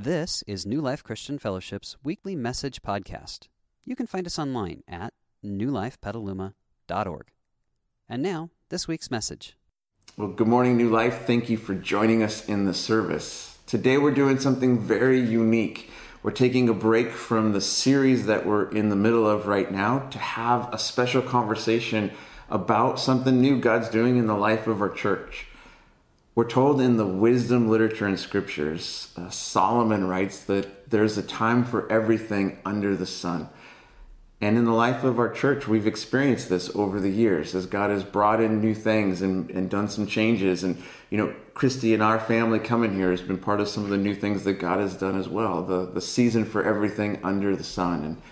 This is New Life Christian Fellowship's weekly message podcast. You can find us online at newlifepetaluma.org. And now, this week's message. Well, good morning, New Life. Thank you for joining us in the service. Today, we're doing something very unique. We're taking a break from the series that we're in the middle of right now to have a special conversation about something new God's doing in the life of our church. We're told in the wisdom literature and scriptures, uh, Solomon writes that there's a time for everything under the sun. And in the life of our church, we've experienced this over the years as God has brought in new things and, and done some changes. And, you know, Christy and our family coming here has been part of some of the new things that God has done as well. The, the season for everything under the sun. And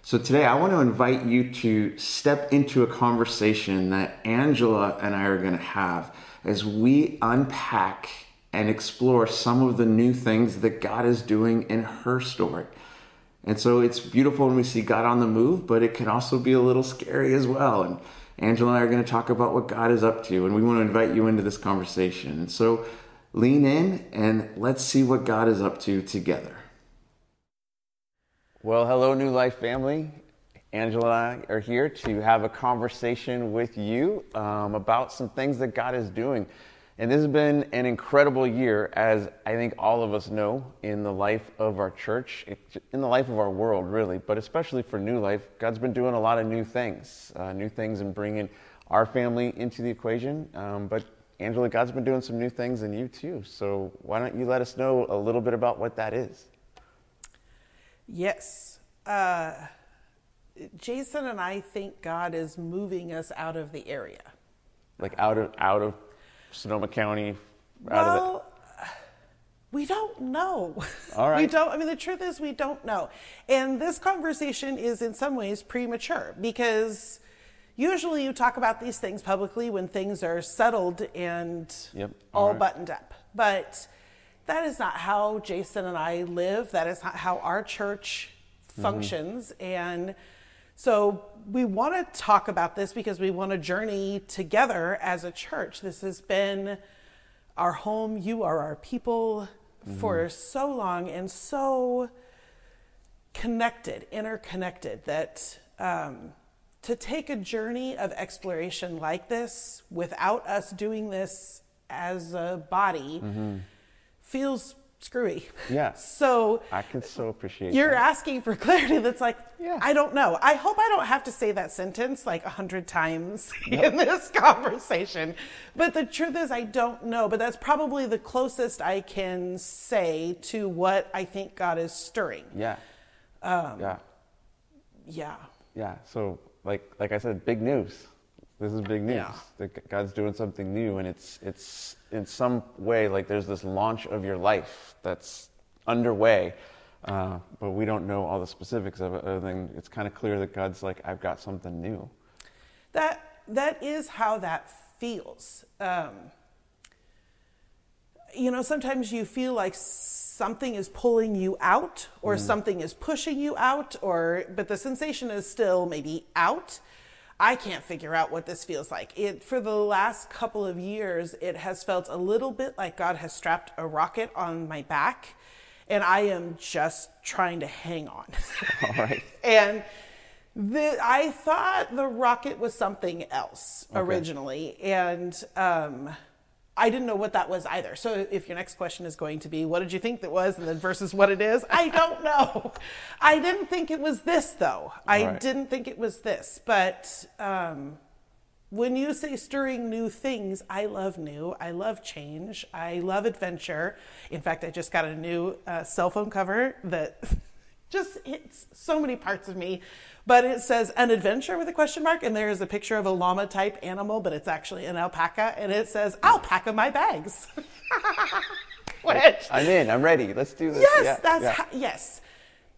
so today I want to invite you to step into a conversation that Angela and I are going to have as we unpack and explore some of the new things that God is doing in her story. And so it's beautiful when we see God on the move, but it can also be a little scary as well. And Angela and I are going to talk about what God is up to, and we want to invite you into this conversation. And so lean in and let's see what God is up to together. Well, hello, New Life family. Angela and I are here to have a conversation with you um, about some things that God is doing. And this has been an incredible year, as I think all of us know, in the life of our church, in the life of our world, really, but especially for New Life. God's been doing a lot of new things, uh, new things and bringing our family into the equation. Um, but Angela, God's been doing some new things in you too. So why don't you let us know a little bit about what that is? Yes. Uh Jason and I think God is moving us out of the area. Like out of out of Sonoma County. Out well, we don't know. All right. we don't. I mean, the truth is, we don't know. And this conversation is in some ways premature because usually you talk about these things publicly when things are settled and yep. all, all right. buttoned up. But that is not how Jason and I live. That is not how our church mm-hmm. functions. Mm-hmm. And so we want to talk about this because we want to journey together as a church. This has been our home. You are our people mm-hmm. for so long and so connected, interconnected that um, to take a journey of exploration like this without us doing this as a body mm-hmm. feels screwy. Yeah. So I can so appreciate You're that. asking for clarity that's like, yeah. I don't know. I hope I don't have to say that sentence like a hundred times in this conversation. But the truth is I don't know. But that's probably the closest I can say to what I think God is stirring. Yeah. Um, yeah. Yeah. Yeah. So like like I said, big news. This is big news. Yeah. That God's doing something new, and it's it's in some way like there's this launch of your life that's underway, uh, but we don't know all the specifics of it. Other than it's kind of clear that God's like, I've got something new. That that is how that feels. Um, you know, sometimes you feel like something is pulling you out, or mm. something is pushing you out, or but the sensation is still maybe out I can't figure out what this feels like. It for the last couple of years, it has felt a little bit like God has strapped a rocket on my back, and I am just trying to hang on. All right. and the, I thought the rocket was something else okay. originally, and um, I didn't know what that was either. So if your next question is going to be, what did you think that was, and then versus what it is, I don't know. I didn't think it was this though. I right. didn't think it was this. But um, when you say stirring new things, I love new. I love change. I love adventure. In fact, I just got a new uh, cell phone cover that just hits so many parts of me but it says an adventure with a question mark, and there is a picture of a llama type animal, but it's actually an alpaca, and it says alpaca my bags. Which, I'm in. I'm ready. Let's do this. Yes, yeah, that's yeah. How, yes.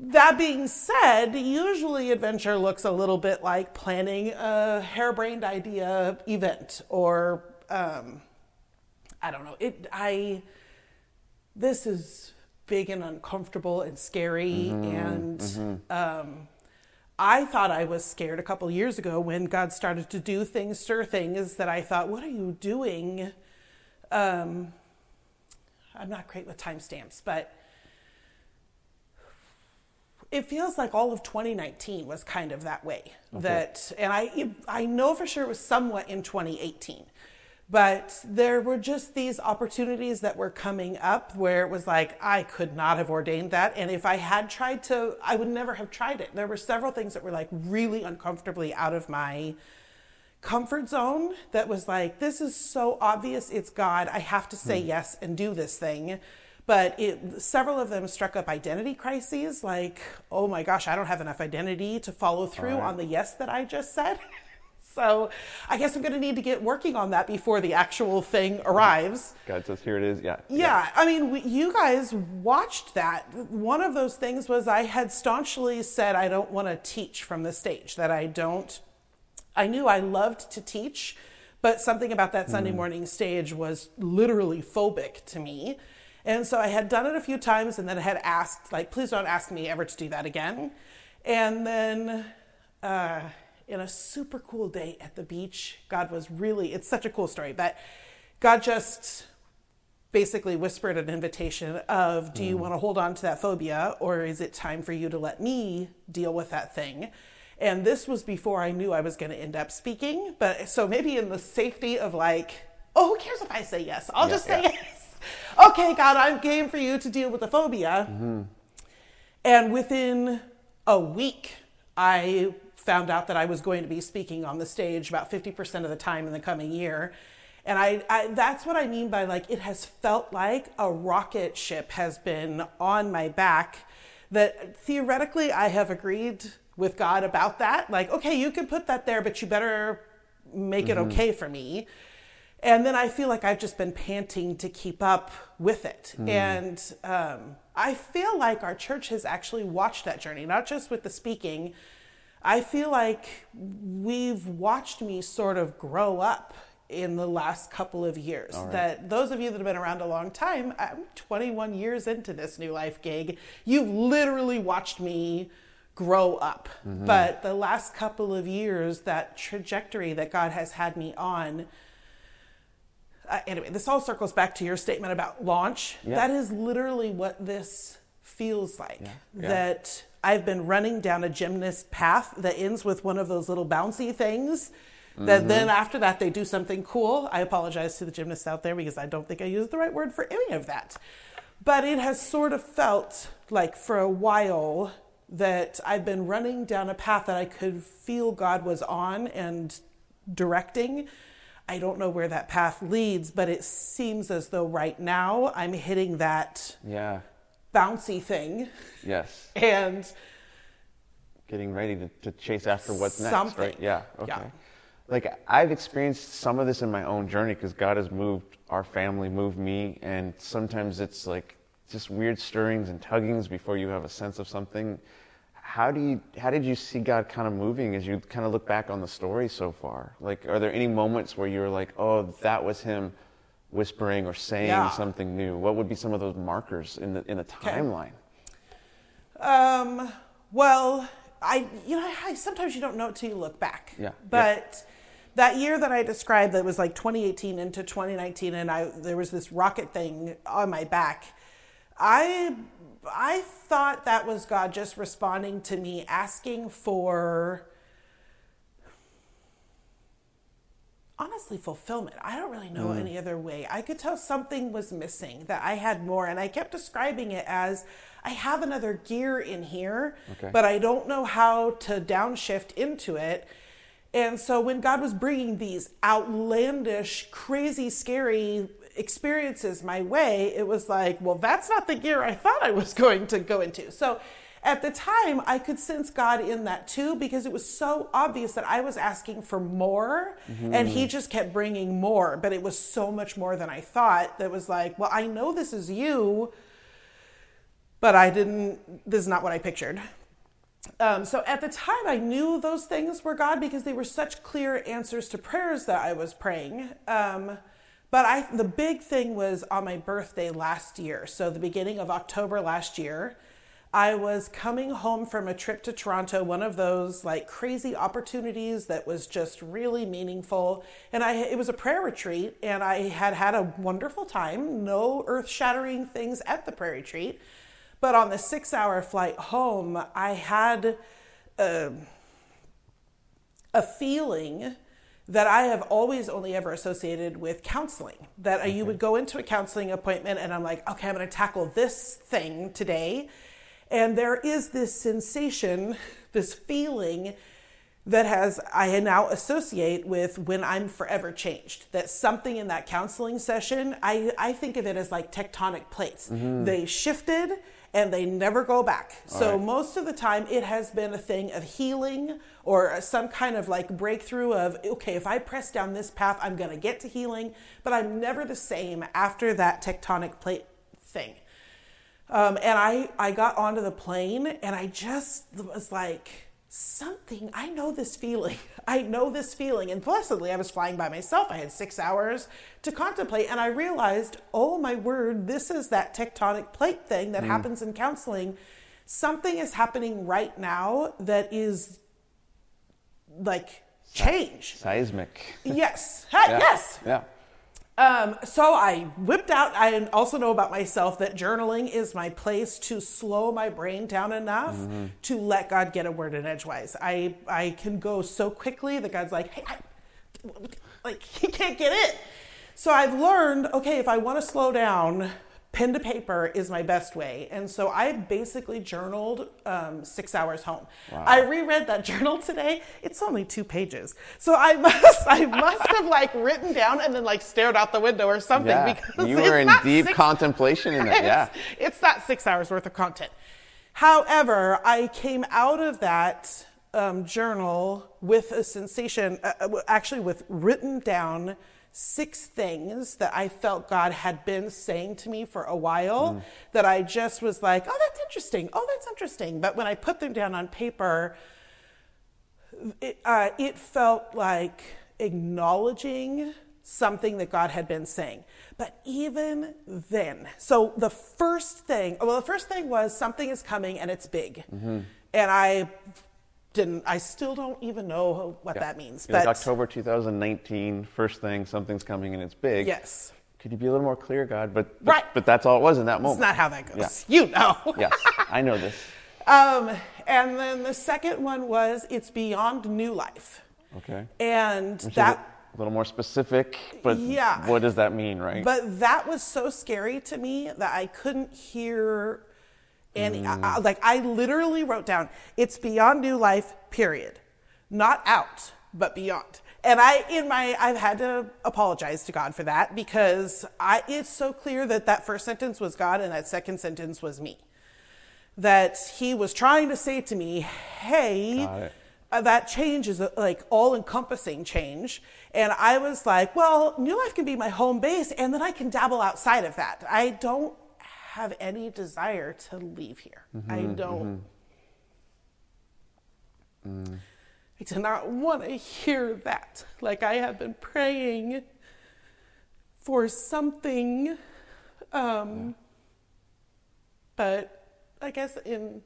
That being said, usually adventure looks a little bit like planning a harebrained idea event, or um, I don't know. It. I. This is big and uncomfortable and scary, mm-hmm, and mm-hmm. Um, I thought I was scared a couple years ago when God started to do things, stir things that I thought, what are you doing? Um, I'm not great with timestamps, but it feels like all of 2019 was kind of that way. That, and I, I know for sure it was somewhat in 2018, but there were just these opportunities that were coming up where it was like I could not have ordained that, and if I had tried to, I would never have tried it. There were several things that were like really uncomfortably out of my comfort zone. That was like, this is so obvious. It's God. I have to say hmm. yes and do this thing but it, several of them struck up identity crises like oh my gosh i don't have enough identity to follow through Right. on the yes that i just said so i guess i'm going to need to get working on that before the actual thing arrives God says, here it is. Yeah. yeah, I mean, we, you guys watched that. One of those things was I had staunchly said I don't want to teach from the stage, that I don't. I knew I loved to teach, but something about that Sunday morning stage was literally phobic to me. And so I had done it a few times and then I had asked, like, please don't ask me ever to do that again. And then uh, in a super cool day at the beach, God was really, it's such a cool story, but God just basically whispered an invitation of do you mm. want to hold on to that phobia or is it time for you to let me deal with that thing? And this was before i knew i was going to end up speaking but so maybe in the safety of like oh who cares if i say yes? I'll Yeah, just say yeah. yes. Okay god i'm game for you to deal with the phobia. Mm-hmm. And within a week, I found out that I was going to be speaking on the stage about 50% of the time in the coming year. And I, I, that's what I mean by like, it has felt like a rocket ship has been on my back. That theoretically, I have agreed with God about that. Like, okay, you can put that there, but you better make it okay for me. And then I feel like I've just been panting to keep up with it. And um, I feel like our church has actually watched that journey, not just with the speaking. I feel like we've watched me sort of grow up in the last couple of years. That those of you that have been around a long time, I'm 21 years into this new life gig, you've literally watched me grow up. But the last couple of years, that trajectory that God has had me on, uh, anyway, this all circles back to your statement about launch. Yeah. That is literally what this feels like. Yeah. That I've been running down a gymnast path that ends with one of those little bouncy things. That mm-hmm. then after that they do something cool. I apologize to the gymnasts out there because I don't think I used the right word for any of that. But it has sort of felt like for a while that I've been running down a path that I could feel God was on and directing. I don't know where that path leads, but it seems as though right now I'm hitting that Yeah. Bouncy thing Yes. and Getting ready to, to chase after what's next. Right? Yeah. Okay. Yeah. Like I've experienced some of this in my own journey because God has moved our family, moved me, and sometimes it's like just weird stirrings and tuggings before you have a sense of something. How do you? How did you see God kind of moving as you kind of look back on the story so far? Like, are there any moments where you were like, "Oh, that was Him whispering or saying Yeah. something new"? What would be some of those markers in the in the timeline? Um, well, I you know I, sometimes you don't know it till you look back. Yeah, But that year that I described that was like 2018 into 2019, and I there was this rocket thing on my back. I I thought that was God just responding to me asking for honestly fulfillment. I don't really know hmm. any other way. I could tell something was missing, that I had more, and I kept describing it as I have another gear in here, Okay. but I don't know how to downshift into it. And so when God was bringing these outlandish, crazy, scary experiences my way, it was like, well, that's not the gear I thought I was going to go into. So at the time, I could sense God in that too because it was so obvious that I was asking for more and He just kept bringing more, but it was so much more than I thought that was like, well, I know this is you, but I didn't, this is not what I pictured. Um, so at the time, I knew those things were God because they were such clear answers to prayers that I was praying. Um, but I, the big thing was on my birthday last year. So the beginning of October last year, I was coming home from a trip to Toronto, one of those like crazy opportunities that was just really meaningful. And I, it was a prayer retreat, and I had had a wonderful time. No earth-shattering things at the prayer retreat. But on the six hour flight home, I had a, a feeling that I have always only ever associated with counseling. That you mm-hmm. would go into a counseling appointment and I'm like, okay, I'm going to tackle this thing today. And there is this sensation, this feeling that has I now associate with when I'm forever changed. That something in that counseling session, I, I think of it as like tectonic plates. Mm-hmm. They shifted and they never go back. so right. most of the time it has been a thing of healing or some kind of like breakthrough of okay, if I press down this path, I'm going to get to healing, but I'm never the same after that tectonic plate thing. Um, and I, I got onto the plane and I just was like, something, I know this feeling. I know this feeling. And blessedly, I was flying by myself. I had six hours to contemplate. And I realized, oh my word, this is that tectonic plate thing that happens in counseling. Something is happening right now that is like change. Seismic. Yes. Ha- Yeah. Yes. Yeah. Um, so I whipped out. I also know about myself that journaling is my place to slow my brain down enough to let God get a word in edgewise. I I can go so quickly that God's like, hey, I, like he can't get it. So I've learned, okay, if I want to slow down, pen to paper is my best way. And so I basically journaled um, six hours home. I reread that journal today. It's only two pages. So I must, I must have like written down and then like stared out the window or something Yeah. because You were in deep six- contemplation in that. Yeah. it's not six hours worth of content. However, I came out of that um, journal with a sensation, uh, uh, actually, with written down six things that I felt God had been saying to me for a while that I just was like, oh, that's interesting. Oh, that's interesting. But when I put them down on paper, it, uh, it felt like acknowledging something that God had been saying. But even then, so the first thing, well, the first thing was something is coming and it's big. And I didn't, I still don't even know what that means. It But October 2019. First thing, something's coming and it's big. yes, Could you be a little more clear, God? But, but Right. But that's all it was in that moment. it's not how that goes. Yeah. You know. yes, I know this. Um, and then the second one was it's beyond new life. Okay. And Which that a little more specific, but Yeah. what does that mean, right? But that was so scary to me that I couldn't hear any. I- I- like I literally wrote down, "It's beyond new life." Period. Not out, but beyond. And I, in my, I've had to apologize to God for that because I. It's so clear that that first sentence was God and that second sentence was me. That He was trying to say to me, "Hey." Uh, that change is uh, like all encompassing change. And I was like, well, New Life can be my home base, and then I can dabble outside of that. I don't have any desire to leave here. Mm-hmm, I don't. Mm-hmm. Mm. I do not want to hear that. Like I have been praying for something, um, but I guess in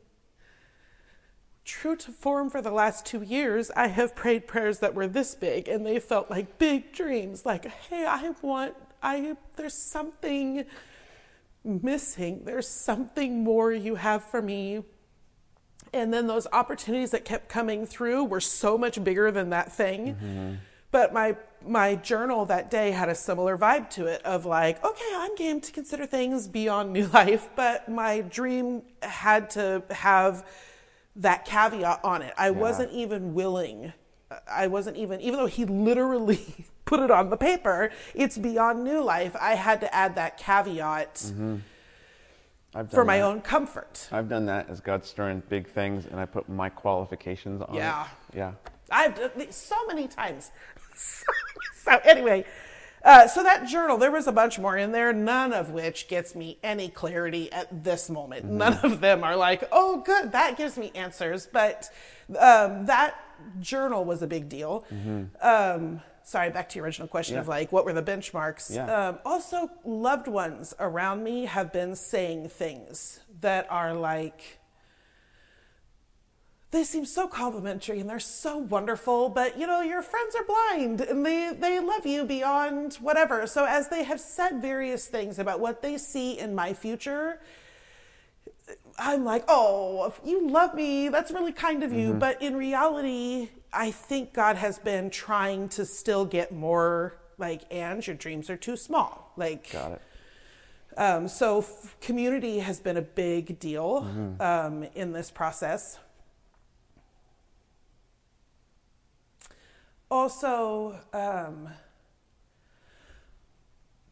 true to form for the last two years, I have prayed prayers that were this big and they felt like big dreams. Like, hey, I want, I, there's something missing. There's something more you have for me. And then those opportunities that kept coming through were so much bigger than that thing. Mm-hmm. But my my journal that day had a similar vibe to it of like, okay, I'm game to consider things beyond new life, but my dream had to have that caveat on it. I wasn't even willing. I wasn't even, even though he literally put it on the paper, it's beyond new life. I had to add that caveat I've for my that. own comfort. I've done that as God's stirring big things, and I put my qualifications on Yeah. it. Yeah. I've done it so many times. so anyway, uh, so that journal, there was a bunch more in there, none of which gets me any clarity at this moment. None of them are like, oh, good, that gives me answers. But um, that journal was a big deal. Um, sorry, back to your original question of like, what were the benchmarks? Yeah. Um, also, loved ones around me have been saying things that are like, they seem so complimentary and they're so wonderful, but you know, your friends are blind and they, they love you beyond whatever. So, as they have said various things about what they see in my future, I'm like, oh, you love me. That's really kind of you. But in reality, I think God has been trying to still get more like, and your dreams are too small. Like, Got it. um, so f- community has been a big deal um, in this process. Also, um,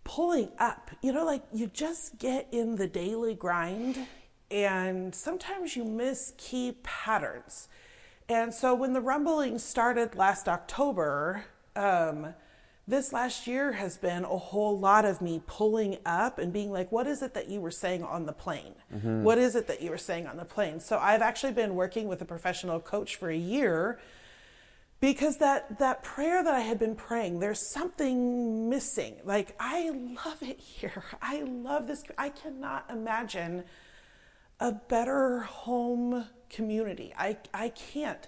pulling up, you know, like you just get in the daily grind and sometimes you miss key patterns. And so when the rumbling started last October, um, this last year has been a whole lot of me pulling up and being like, what is it that you were saying on the plane? What is it that you were saying on the plane? So I've actually been working with a professional coach for a year because that that prayer that I had been praying, there's something missing. Like I love it here. I love this. I cannot imagine a better home community. I I can't.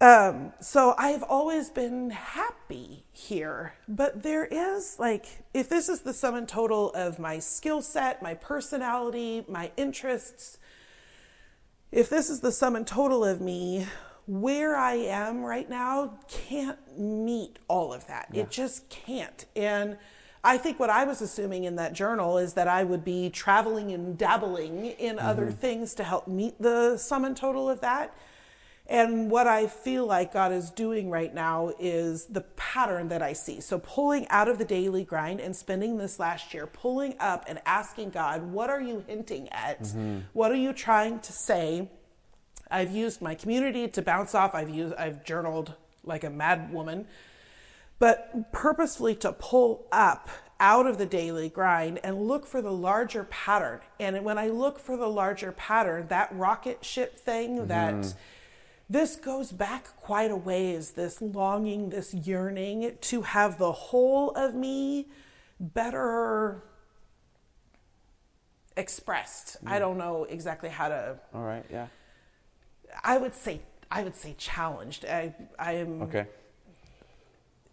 Um, so I've always been happy here, but there is like, if this is the sum and total of my skill set, my personality, my interests, if this is the sum and total of me, where I am right now can't meet all of that. It just can't. And I think what I was assuming in that journal is that I would be traveling and dabbling in mm-hmm. other things to help meet the sum and total of that. And what I feel like God is doing right now is the pattern that I see. So, pulling out of the daily grind and spending this last year pulling up and asking God, what are you hinting at? Mm-hmm. What are you trying to say? I've used my community to bounce off. I've used I've journaled like a mad woman, but purposefully to pull up out of the daily grind and look for the larger pattern. And when I look for the larger pattern, that rocket ship thing mm-hmm. that this goes back quite a ways this longing, this yearning to have the whole of me better expressed. I mm. don't know exactly how to All right. Yeah. I would say I would say challenged. I I am Okay.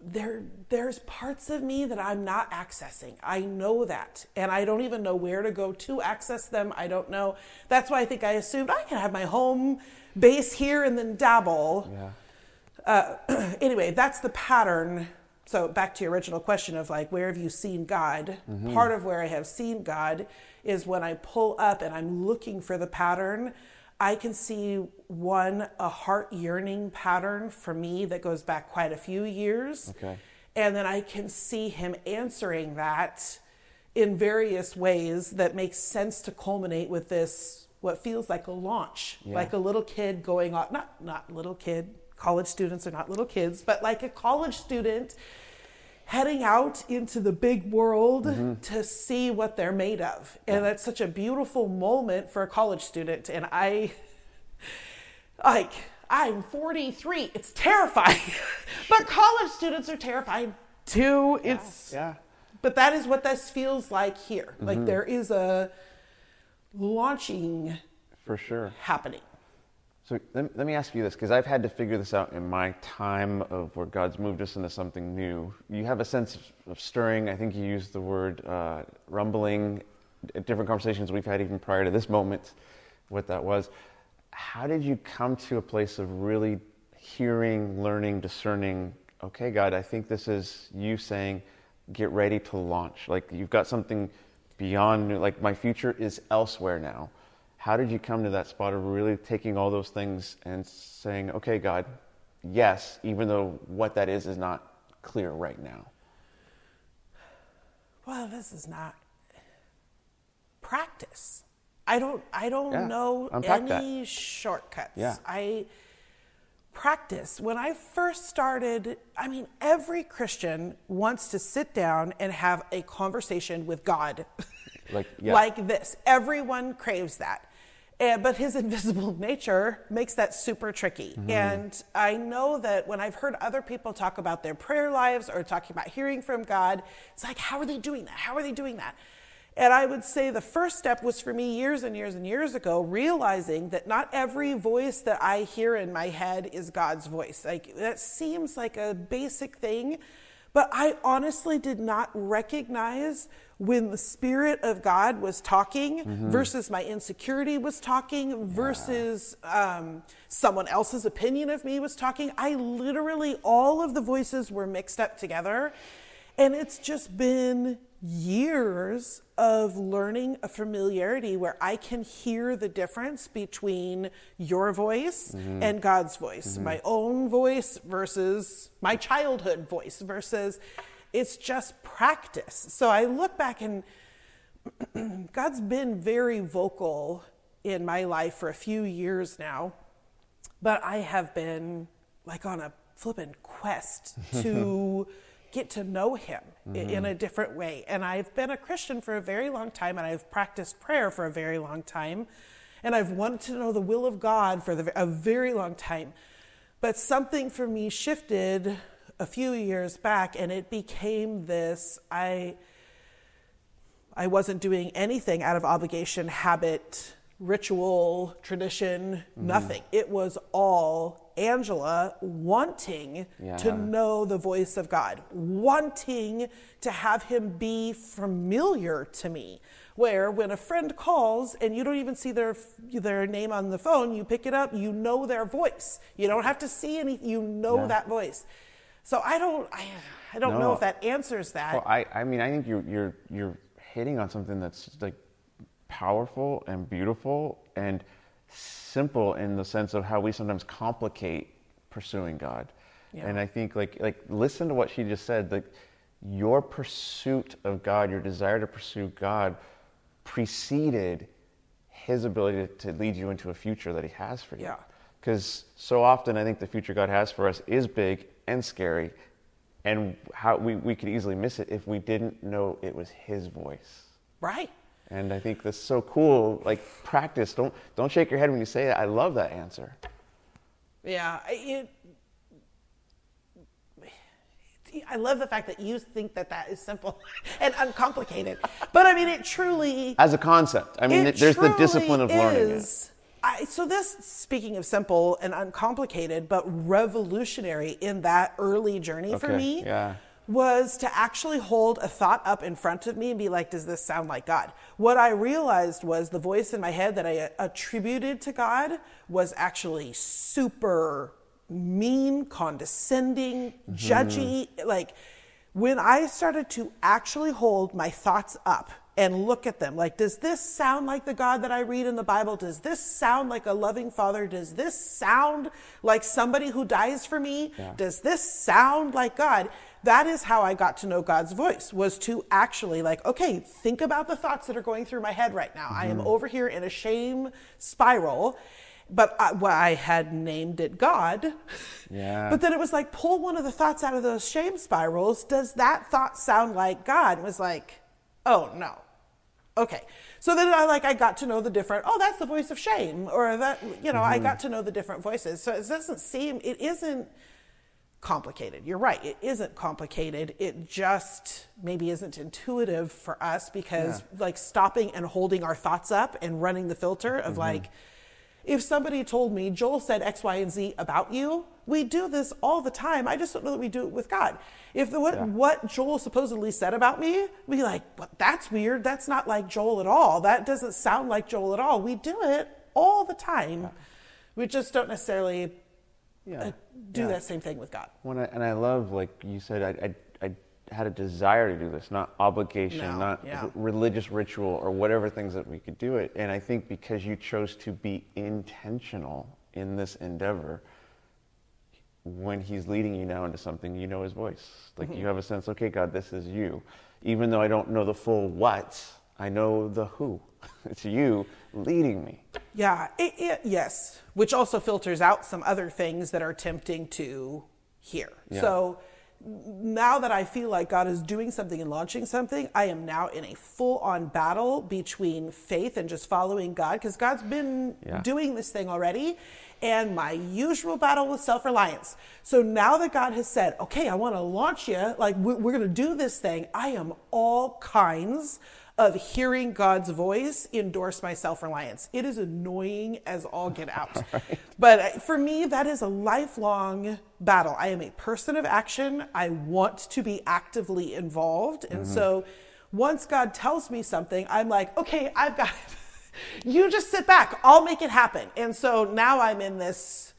There there's parts of me that I'm not accessing. I know that. And I don't even know where to go to access them. I don't know. That's why I think I assumed I can have my home base here and then dabble. Yeah. Uh, anyway, that's the pattern. So back to your original question of like where have you seen God? Mm-hmm. Part of where I have seen God is when I pull up and I'm looking for the pattern. I can see one a heart yearning pattern for me that goes back quite a few years. Okay. And then I can see him answering that in various ways that makes sense to culminate with this what feels like a launch, Yeah. like a little kid going off not not little kid, college students are not little kids, but like a college student heading out into the big world mm-hmm. to see what they're made of. And that's such a beautiful moment for a college student and I like I'm 43. It's terrifying. but college students are terrified too. It's Yeah. but that is what this feels like here. Like mm-hmm. there is a launching For sure. happening. So let, let me ask you this, because I've had to figure this out in my time of where God's moved us into something new. You have a sense of, stirring. I think you used the word uh, rumbling different conversations we've had even prior to this moment, what that was. How did you come to a place of really hearing, learning, discerning, okay, God, I think this is you saying, get ready to launch? Like you've got something beyond, like my future is elsewhere now. How did you come to that spot of really taking all those things and saying, okay, God, yes, even though what that is is not clear right now? Well, this is not practice. I don't I don't Yeah, know unpack that. any shortcuts. Yeah. I practice. When I first started, I mean every Christian wants to sit down and have a conversation with God. Like, yeah. like this. Everyone craves that. And, but his invisible nature makes that super tricky. Mm-hmm. And I know that when I've heard other people talk about their prayer lives or talking about hearing from God, it's like, how are they doing that? How are they doing that? And I would say the first step was for me years and years and years ago, realizing that not every voice that I hear in my head is God's voice. Like, that seems like a basic thing, But I honestly did not recognize when the Spirit of God was talking Mm-hmm. versus my insecurity was talking versus um, someone else's opinion of me was talking. I literally, all of the voices were mixed up together. And it's just been years of learning a familiarity where I can hear the difference between your voice mm-hmm. and God's voice, mm-hmm. my own voice versus my childhood voice versus it's just practice. So I look back and God's been very vocal in my life for a few years now, but I have been like on a flippin' quest to get to know Him i- in mm-hmm. a different way. And I've been a Christian for a very long time, and I've practiced prayer for a very long time, and I've wanted to know the will of God for the, a very long time. But something for me shifted a few years back, and it became this I. I wasn't doing anything out of obligation, habit, ritual, tradition, nothing. It was all Angela wanting Yeah. to know the voice of God, wanting to have him be familiar to me. Where when a friend calls and you don't even see their their name on the phone, you pick it up, you know their voice. You don't have to see any, you know Yeah. that voice. So I don't, I, I don't know if that answers that. Well, I, I mean, I think you're, you're, you're hitting on something that's like powerful and beautiful and simple in the sense of how we sometimes complicate pursuing God. Yeah. And I think like, like, listen to what she just said, like your pursuit of God, your desire to pursue God preceded his ability to, lead you into a future that he has for you. Yeah. Because so often I think the future God has for us is big and scary, and how we, we could easily miss it if we didn't know it was His voice. right. And I think that's so cool. Like practice. Don't don't shake your head when you say it. I love that answer. Yeah, I- it. I love the fact that you think that that is simple and uncomplicated, but I mean it truly. As a concept, I mean, there's the discipline of learning it. is. I, so this, speaking of simple and uncomplicated, but revolutionary in that early journey for me, yeah. Was to actually hold a thought up in front of me and be like, does this sound like God? What I realized was the voice in my head that I attributed to God was actually super mean, condescending, mm-hmm. judgy. Like when I started to actually hold my thoughts up and look at them, like, does this sound like the God that I read in the Bible? Does this sound like a loving father? Does this sound like somebody who dies for me? Does this sound like God? That is how I got to know God's voice was to actually like, okay, think about the thoughts that are going through my head right now. I am mm-hmm. over here in a shame spiral, but I, well, I had named it God. Yeah. But then it was like, pull one of the thoughts out of those shame spirals. Does that thought sound like God? It was like, oh no. Okay. So then I like I got to know the different, oh, that's the voice of shame. Or that you know, I mm-hmm. got to know the different voices. So it doesn't seem it isn't complicated. You're right. It isn't complicated. It just maybe isn't intuitive for us because like stopping and holding our thoughts up and running the filter of mm-hmm. like if somebody told me Joel said X, Y, and Z about you, we do this all the time. I just don't know that we do it with God. If the, what, what Joel supposedly said about me, we like, but that's weird. That's not like Joel at all. That doesn't sound like Joel at all. We do it all the time. We just don't necessarily Yeah. uh, do Yeah. that same thing with God. When I, and I love, like you said, I, I, I had a desire to do this, not obligation, No, not yeah. r- religious ritual or whatever things that we could do it. And I think because you chose to be intentional in this endeavor, when he's leading you now into something, you know his voice. Like Mm-hmm. you have a sense, okay, God, this is you. Even though I don't know the full what, I know the who. it's you leading me. Yeah, it, it, yes, which also filters out some other things that are tempting to hear. Yeah. So now that I feel like God is doing something and launching something, I am now in a full on battle between faith and just following God because God's been Yeah. doing this thing already. And my usual battle with self reliance. So now that God has said, okay, I want to launch you, like we're, we're going to do this thing, I am all kinds of hearing God's voice endorse my self reliance. It is annoying as all get out. But for me, that is a lifelong battle. I am a person of action. I want to be actively involved. And mm-hmm. so once God tells me something, I'm like, okay, I've got it. you just sit back, I'll make it happen. And so now I'm in this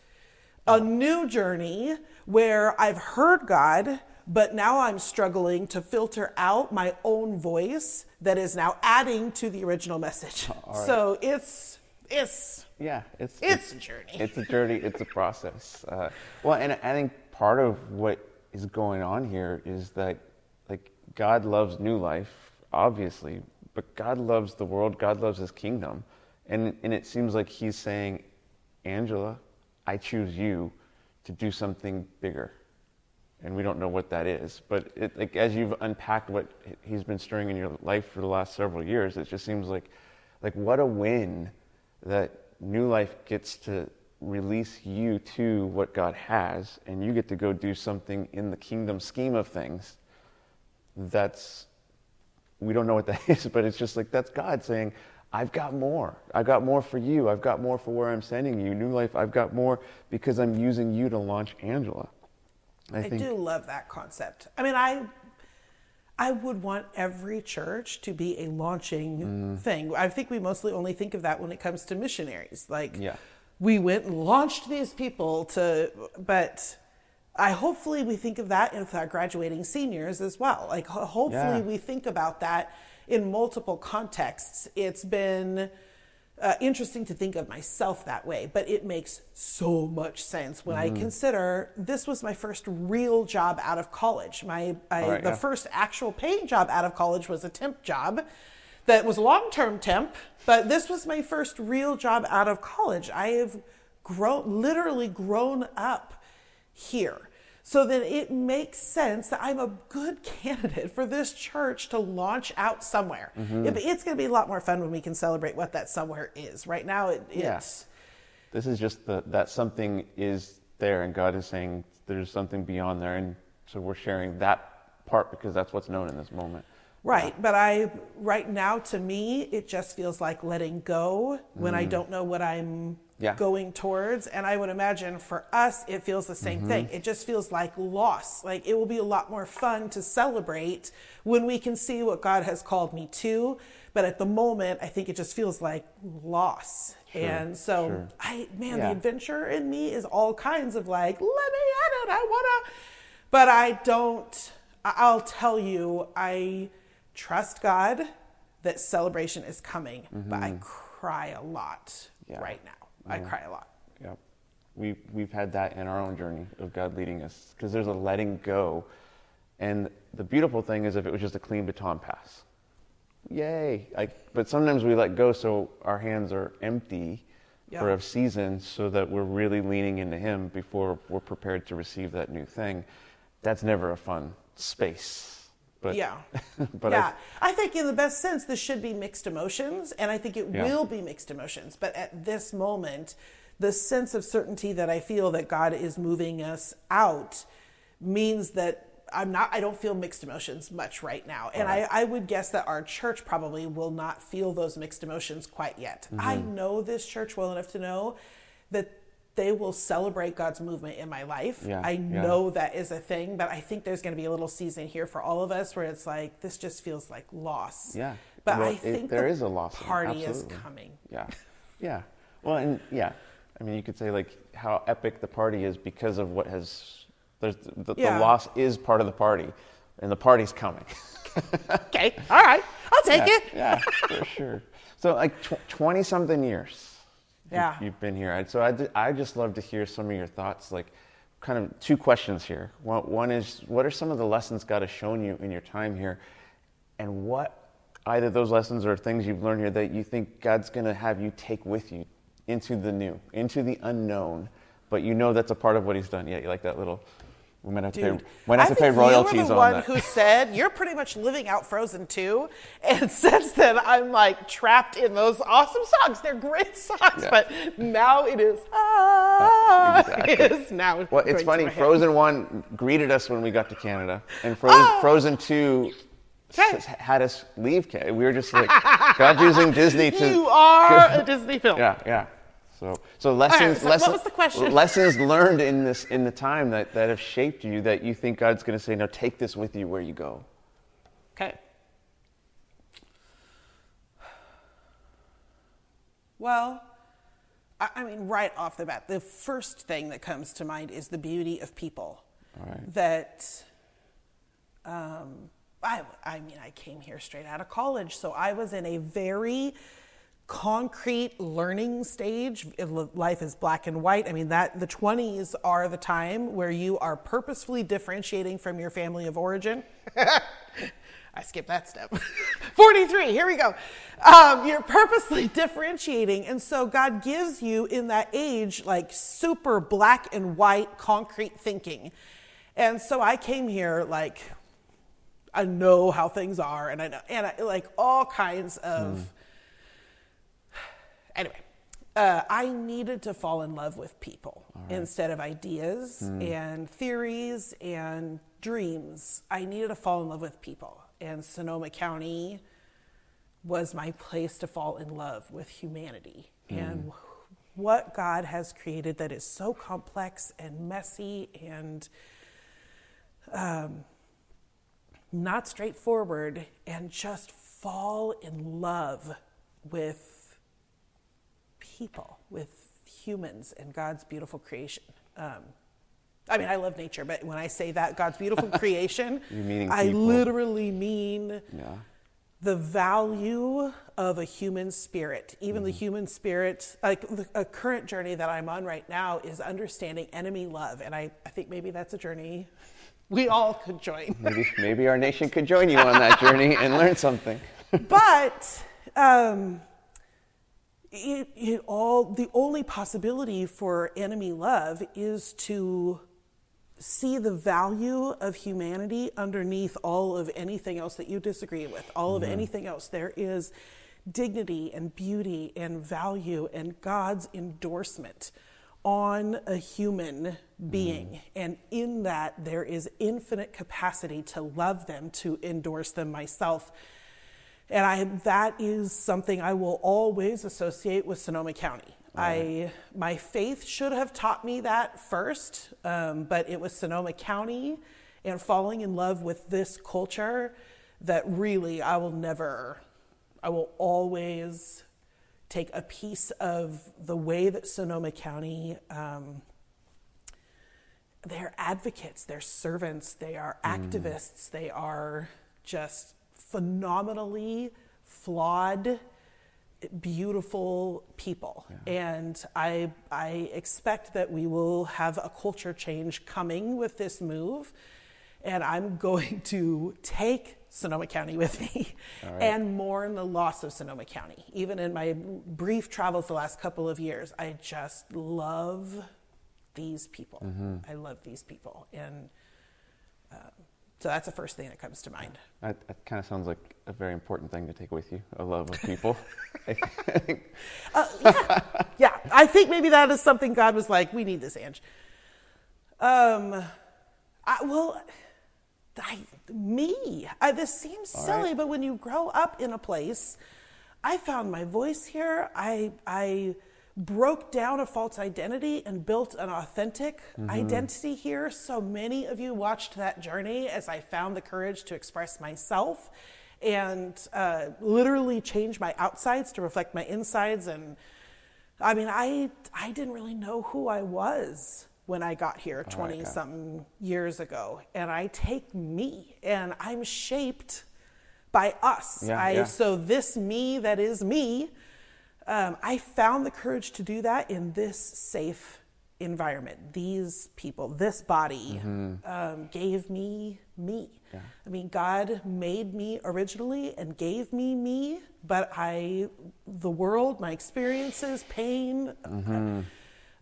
a oh. new journey where I've heard God, but now I'm struggling to filter out my own voice that is now adding to the original message. So it's it's Yeah, it's It's a journey. It's a journey. It's a process. Uh, well, and I think part of what is going on here is that, like, God loves new life, obviously, but God loves the world. God loves His kingdom, and and it seems like He's saying, Angela, I choose you to do something bigger. And we don't know what that is, but it, like as you've unpacked what he's been stirring in your life for the last several years, it just seems like, like what a win that New Life gets to release you to what God has, and you get to go do something in the kingdom scheme of things. That's we don't know what that is, but it's just like that's God saying, I've got more. I've got more for you. I've got more for where I'm sending you. New life, I've got more because I'm using you to launch Angela. I, I do love that concept. I mean, I I would want every church to be a launching Mm. thing. I think we mostly only think of that when it comes to missionaries. Like, Yeah. we went and launched these people to, but I hopefully we think of that with our graduating seniors as well. Like, hopefully Yeah. we think about that in multiple contexts. It's been uh, interesting to think of myself that way, but it makes so much sense when Mm-hmm. I consider this was my first real job out of college. My I, right, the yeah. first actual paying job out of college was a temp job that was long term temp, but this was my first real job out of college. I have grown literally grown up here. So that it makes sense that I'm a good candidate for this church to launch out somewhere. Mm-hmm. It- it's going to be a lot more fun when we can celebrate what that somewhere is. Right now, it, Yeah. it's this is just the, that something is there, and God is saying there's something beyond there, and so we're sharing that part because that's what's known in this moment. Right. But I, right now, to me, it just feels like letting go when I don't know what I'm Mm. Yeah. going towards. And I would imagine for us, it feels the same thing. Mm-hmm. It just feels like loss. Like it will be a lot more fun to celebrate when we can see what God has called me to. But at the moment, I think it just feels like loss. and so, sure. I, man, Yeah. the adventure in me is all kinds of like, let me at it. I want to. But I don't, I'll tell you, I trust God that celebration is coming, but I cry a lot Mm-hmm. Yeah. right now. I cry a lot. Yep. We, we've had that in our own journey of God leading us because there's a letting go. And the beautiful thing is if it was just a clean baton pass. Yay. Like, but sometimes we let go so our hands are empty for Yeah. a season so that we're really leaning into Him before we're prepared to receive that new thing. That's never a fun space. But, yeah. but yeah. I, think in the best sense, this should be mixed emotions, and I think it Yeah. will be mixed emotions. But at this moment, the sense of certainty that I feel that God is moving us out means that I'm not, I don't feel mixed emotions much right now. And I, I would guess that our church probably will not feel those mixed emotions quite yet. I Mm-hmm. know this church well enough to know that they will celebrate God's movement in my life. Yeah, I yeah. know that is a thing, but I think there's going to be a little season here for all of us where it's like this just feels like loss. Yeah. but Well, I it- think there the is a loss Party is coming. Yeah, yeah. Well, and yeah, I mean, you could say like how epic the party is because of what has. There's the, Yeah. the loss is part of the party, and the party's coming. Okay, all right, I'll take yeah, it. yeah, for sure. So like twenty something years. Yeah. You've been here, I- so I I just love to hear some of your thoughts. Like, kind of two questions here. One, one is, what are some of the lessons God has shown you in your time here, and what either those lessons or things you've learned here that you think God's going to have you take with you into the new, into the unknown, but you know that's a part of what He's done. Yeah, you like that little. We might have to Dude, pay. Might have I to pay think royalties you were the on one that. who said you're pretty much living out Frozen 2, and since then I'm like trapped in those awesome songs. They're great songs, Yeah. but now it is ah, exactly. it is now. Well, it's funny. my head. Frozen One greeted us when we got to Canada, and Frozen, Oh! Frozen Two Okay. had us leave. We were just like God's using Disney to. You are a Disney film. Yeah, yeah. So, so lessons, so what lessons, was the question? lessons learned in this in the time that, that have shaped you that you think God's going to say, "No, take this with you where you go." Okay. Well, I, I mean, right off the bat, the first thing that comes to mind is the beauty of people. Right. That, um, I, I mean, I came here straight out of college, so I was in a very concrete learning stage. If Life is black and white. I mean, that the 20s are the time where you are purposefully differentiating from your family of origin. I skipped that step. 43, here we go. Um, you're purposely differentiating. And so God gives you in that age like super black and white concrete thinking. And so I came here like, I know how things are and I know, and I, like all kinds of, anyway. Uh, I needed to fall in love with people instead of ideas and theories and dreams. I needed to fall in love with people. And Sonoma County was my place to fall in love with humanity and what God has created that is so complex and messy and um, not straightforward, and just fall in love with people, with humans, and God's beautiful creation. Um, I mean, I love nature, but when I say that God's beautiful creation, I people. literally mean Yeah. the value of a human spirit, even the human spirit, like the, a current journey that I'm on right now is understanding enemy love. And I, I think maybe that's a journey we all could join. Maybe, maybe our nation could join you on that journey and learn something. but um, it, it all the only possibility for enemy love is to see the value of humanity underneath all of anything else that you disagree with all of mm-hmm. anything else. There is dignity and beauty and value and god's endorsement on a human mm-hmm. being. And in that there is infinite capacity to love them to endorse them myself and I, that is something I will always associate with Sonoma County. I, my faith should have taught me that first, um, but it was Sonoma County and falling in love with this culture that really I will never, I will always take a piece of the way that Sonoma County um, they're advocates, they're servants, they are activists, they are just phenomenally flawed, beautiful people. And I, I expect that we will have a culture change coming with this move. And I'm going to take Sonoma County with me and mourn the loss of Sonoma County. Even in my brief travels the last couple of years, I just love these people. I love these people. And um, so that's the first thing that comes to mind. That, that kind of sounds like a very important thing to take with you a love of people. I think- Yeah, I think maybe that is something God was like, we need this, Ange. Um, I, well, I, me, I, this seems silly, but when you grow up in a place, I found my voice here. I, I broke down a false identity and built an authentic identity here. So many of you watched that journey as I found the courage to express myself and uh, literally change my outsides to reflect my insides. And I mean, I, I didn't really know who I was when I got here 20 yeah. something years ago. And I take me and I'm shaped by us. Yeah, I, yeah. So, this me that is me, um, I found the courage to do that in this safe environment. These people, this body, um, gave me me. I mean, God made me originally and gave me me, but I, the world, my experiences, pain,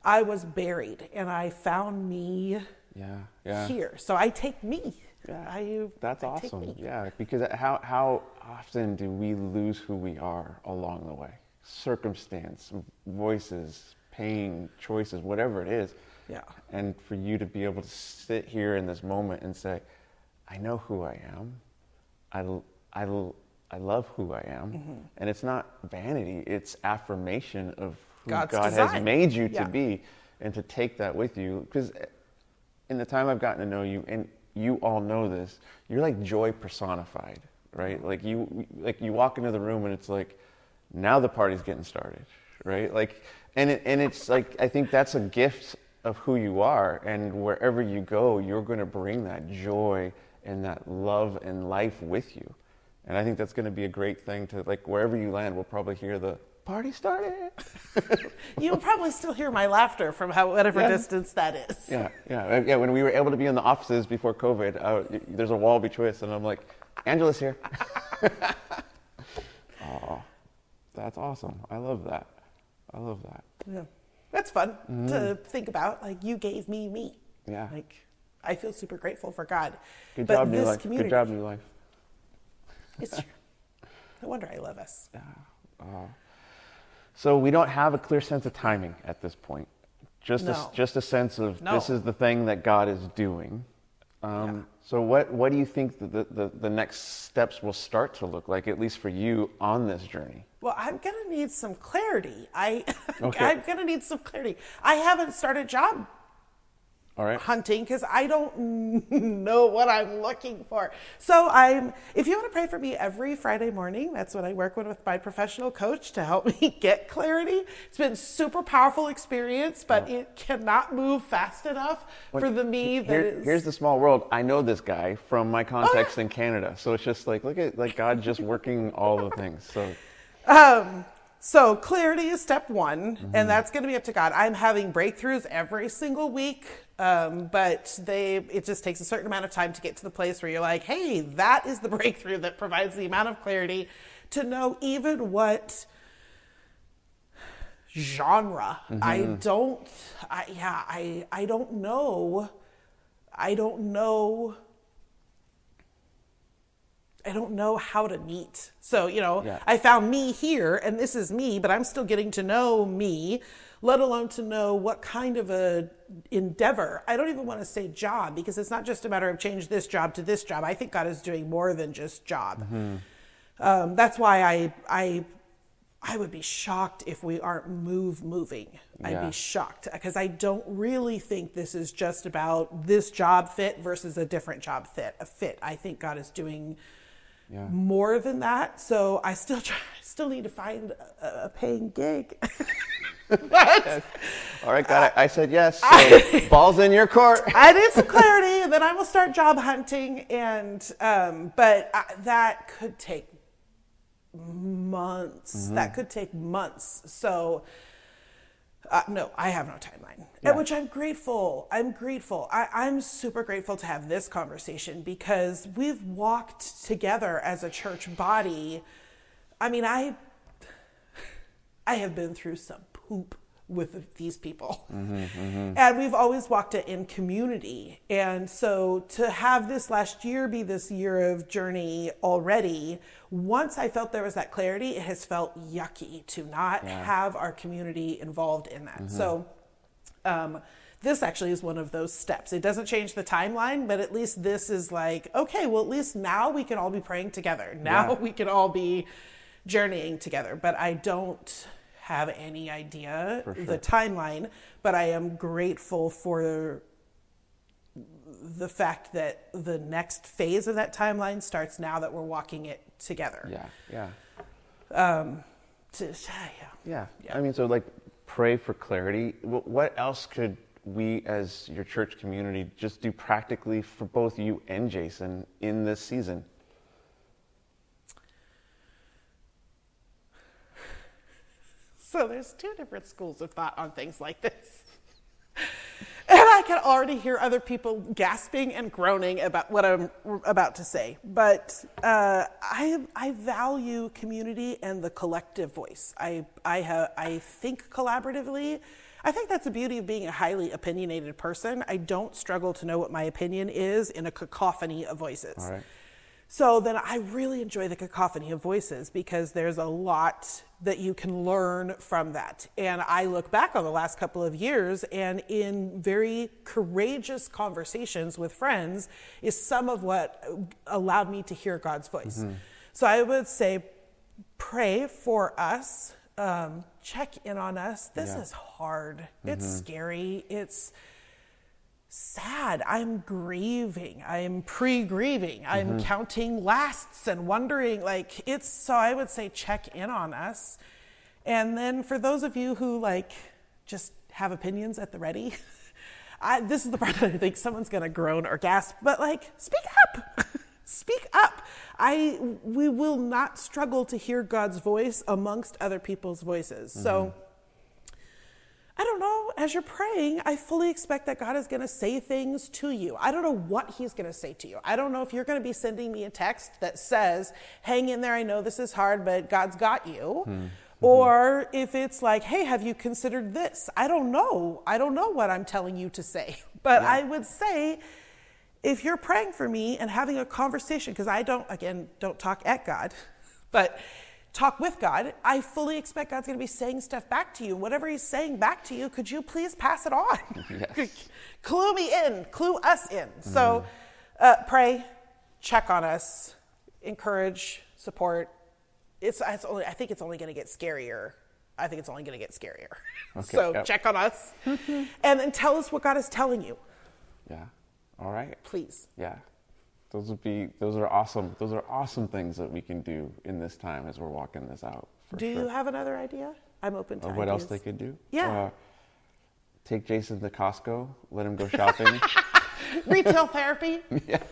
I was buried and I found me yeah, yeah. here. So I take me. Yeah, I, That's I awesome. me. Yeah, because how how often do we lose who we are along the way? Circumstance, voices, pain, choices, whatever it is. Yeah. And for you to be able to sit here in this moment and say, I know who I am. I, I, I love who I am. Mm-hmm. And it's not vanity, it's affirmation of who God's God has made you to be and to take that with you. Because in the time I've gotten to know you, and you all know this, you're like joy personified, right? Like you, like you walk into the room and it's like, now the party's getting started, right? Like, and it, and it's like I think that's a gift of who you are, and wherever you go, you're going to bring that joy and that love and life with you, and I think that's going to be a great thing to like wherever you land, we'll probably hear the party started. You'll probably still hear my laughter from how, whatever Yeah. distance that is. Yeah, yeah, uh, yeah. When we were able to be in the offices before COVID, uh, y- there's a wall between us, and I'm like, Angela's here. that's awesome. I love that. I love that. Yeah. That's fun to think about. Like you gave me me. Mm-hmm. Yeah. Like I feel super grateful for God. Good but job, new this life. community, Good job, new life. It's true. No wonder I love us. Yeah. So we don't have a clear sense of timing at this point. Just No. a, just a sense of No. this is the thing that God is doing. Um, Yeah. So what what do you think the, the, the, next steps will start to look like, at least for you, on this journey? Well, I'm gonna need some clarity. I Okay. I'm gonna need some clarity. I haven't started job All right. hunting because I don't know what I'm looking for. So I'm if you want to pray for me every Friday morning, that's when I work with my professional coach to help me get clarity. It's been super powerful experience, but it cannot move fast enough for the me that Here- is- Here's the small world. I know this guy from my context yeah. in Canada, so it's just like look at like God just working all the things. So Um, so clarity is step one, and that's going to be up to God. I'm having breakthroughs every single week, um, but they it just takes a certain amount of time to get to the place where you're like, hey, that is the breakthrough that provides the amount of clarity to know even what genre. I don't. I yeah. I I don't know. I don't know. I don't know how to meet. So, you know, Yeah. I found me here and this is me, but I'm still getting to know me, let alone to know what kind of a endeavor. I don't even want to say job because it's not just a matter of change this job to this job. I think God is doing more than just job. Um, that's why I, I, I would be shocked if we aren't move moving. I'd be shocked because I don't really think this is just about this job fit versus a different job fit. A fit. I think God is doing Yeah. more than that. So I still try, still need to find a, a paying gig. but all right, God, I, I said yes. So balls in your court. I need some clarity, and then I will start job hunting. And um, but I, that could take months. That could take months. So. Uh, no, I have no timeline, Yeah. at which I'm grateful. I'm grateful. I, I'm super grateful to have this conversation because we've walked together as a church body. I mean, I I have been through some poop with these people. And we've always walked it in community. And so to have this last year be this year of journey already, once I felt there was that clarity, it has felt yucky to not have our community involved in that. So um, this actually is one of those steps. It doesn't change the timeline, but at least this is like, okay, well, at least now we can all be praying together. Now Yeah. we can all be journeying together. But I don't have any idea the timeline, but I am grateful for the fact that the next phase of that timeline starts now that we're walking it together. Yeah, yeah, um, To, yeah. yeah. Yeah. I mean, so like pray for clarity. What else could we, as your church community, just do practically for both you and Jason in this season? So there's two different schools of thought on things like this. I can already hear other people gasping and groaning about what I'm about to say. But uh, I, I value community and the collective voice. I, I, ha, I think collaboratively. I think that's the beauty of being a highly opinionated person. I don't struggle to know what my opinion is in a cacophony of voices. All right. So then I really enjoy the cacophony of voices because there's a lot that you can learn from that. And I look back on the last couple of years and in very courageous conversations with friends is some of what allowed me to hear God's voice. So I would say pray for us, um, check in on us. This Yeah. is hard, it's scary, it's sad. I'm grieving. I'm pre grieving. I'm mm-hmm. counting lasts and wondering. Like, it's so I would say check in on us. And then for those of you who like just have opinions at the ready, I, this is the part that I think someone's going to groan or gasp, but like, speak up. speak up. I, we will not struggle to hear God's voice amongst other people's voices. So, mm-hmm. I don't know. As you're praying, I fully expect that God is going to say things to you. I don't know what He's going to say to you. I don't know if you're going to be sending me a text that says, hang in there, I know this is hard, but God's got you. Hmm. Or if it's like, hey, have you considered this? I don't know. I don't know what I'm telling you to say. But I would say, if you're praying for me and having a conversation, because I don't, again, don't talk at God, but talk with God, I fully expect God's going to be saying stuff back to you. Whatever He's saying back to you, could you please pass it on? Yes. clue me in, clue us in. So uh, pray, check on us, encourage, support. It's, it's only, I think it's only going to get scarier. I think it's only going to get scarier. so yep. check on us and then tell us what God is telling you, Yeah. All right. please. Yeah. Those would be those are awesome. Those are awesome things that we can do in this time as we're walking this out. Do sure. you have another idea? I'm open to Or what else they could do? Yeah. Uh, take Jason to Costco. Let him go shopping. Retail therapy. Yeah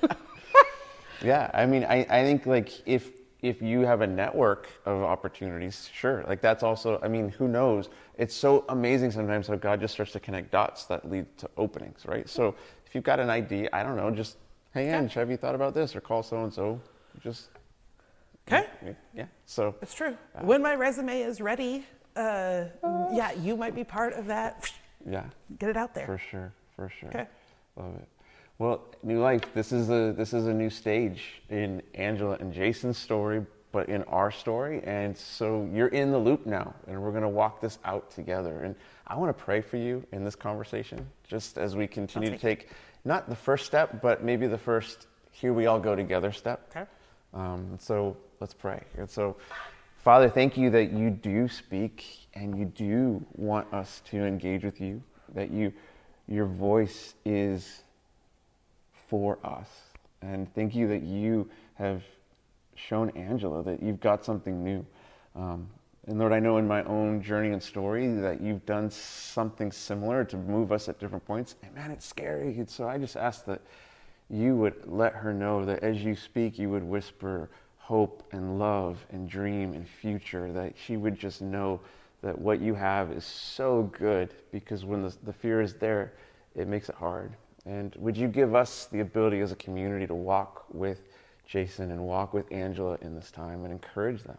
yeah. I mean, I, I think like if if you have a network of opportunities, sure. Like that's also. I mean, who knows? It's so amazing sometimes how God just starts to connect dots that lead to openings, right? So if you've got an idea, I don't know, just hey, Ange, have you thought about this? Or call so and so. Just Okay. yeah. So It's true. When my resume is ready, uh, yeah, you might be part of that. yeah. Get it out there. For sure, for sure. Okay. Love it. Well, new life. This is a this is a new stage in Angela and Jason's story, but in our story, and so you're in the loop now, and we're gonna walk this out together. And I want to pray for you in this conversation, just as we continue to take not the first step, but maybe the first here we all go together step. Okay. Um, so let's pray. And so, Father, thank you that you do speak and you do want us to engage with you. That you, your voice is for us. And thank you that you have shown Angela that you've got something new. Um, and Lord, I know in my own journey and story that you've done something similar to move us at different points. And man, it's scary. And so I just ask that you would let her know that as you speak, you would whisper hope and love and dream and future, that she would just know that what you have is so good because when the, the fear is there, it makes it hard. And would you give us the ability as a community to walk with Jason and walk with Angela in this time and encourage them,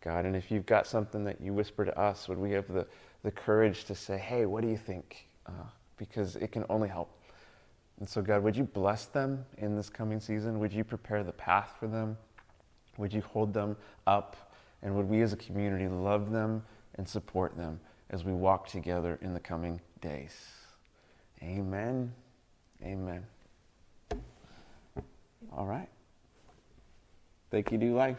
God? And if you've got something that you whisper to us, would we have the, the courage to say, hey, what do you think? Uh, because it can only help. And so, God, would you bless them in this coming season? Would you prepare the path for them? Would you hold them up? And would we as a community love them and support them as we walk together in the coming days? Amen. Amen. All right. Thank you, New Life.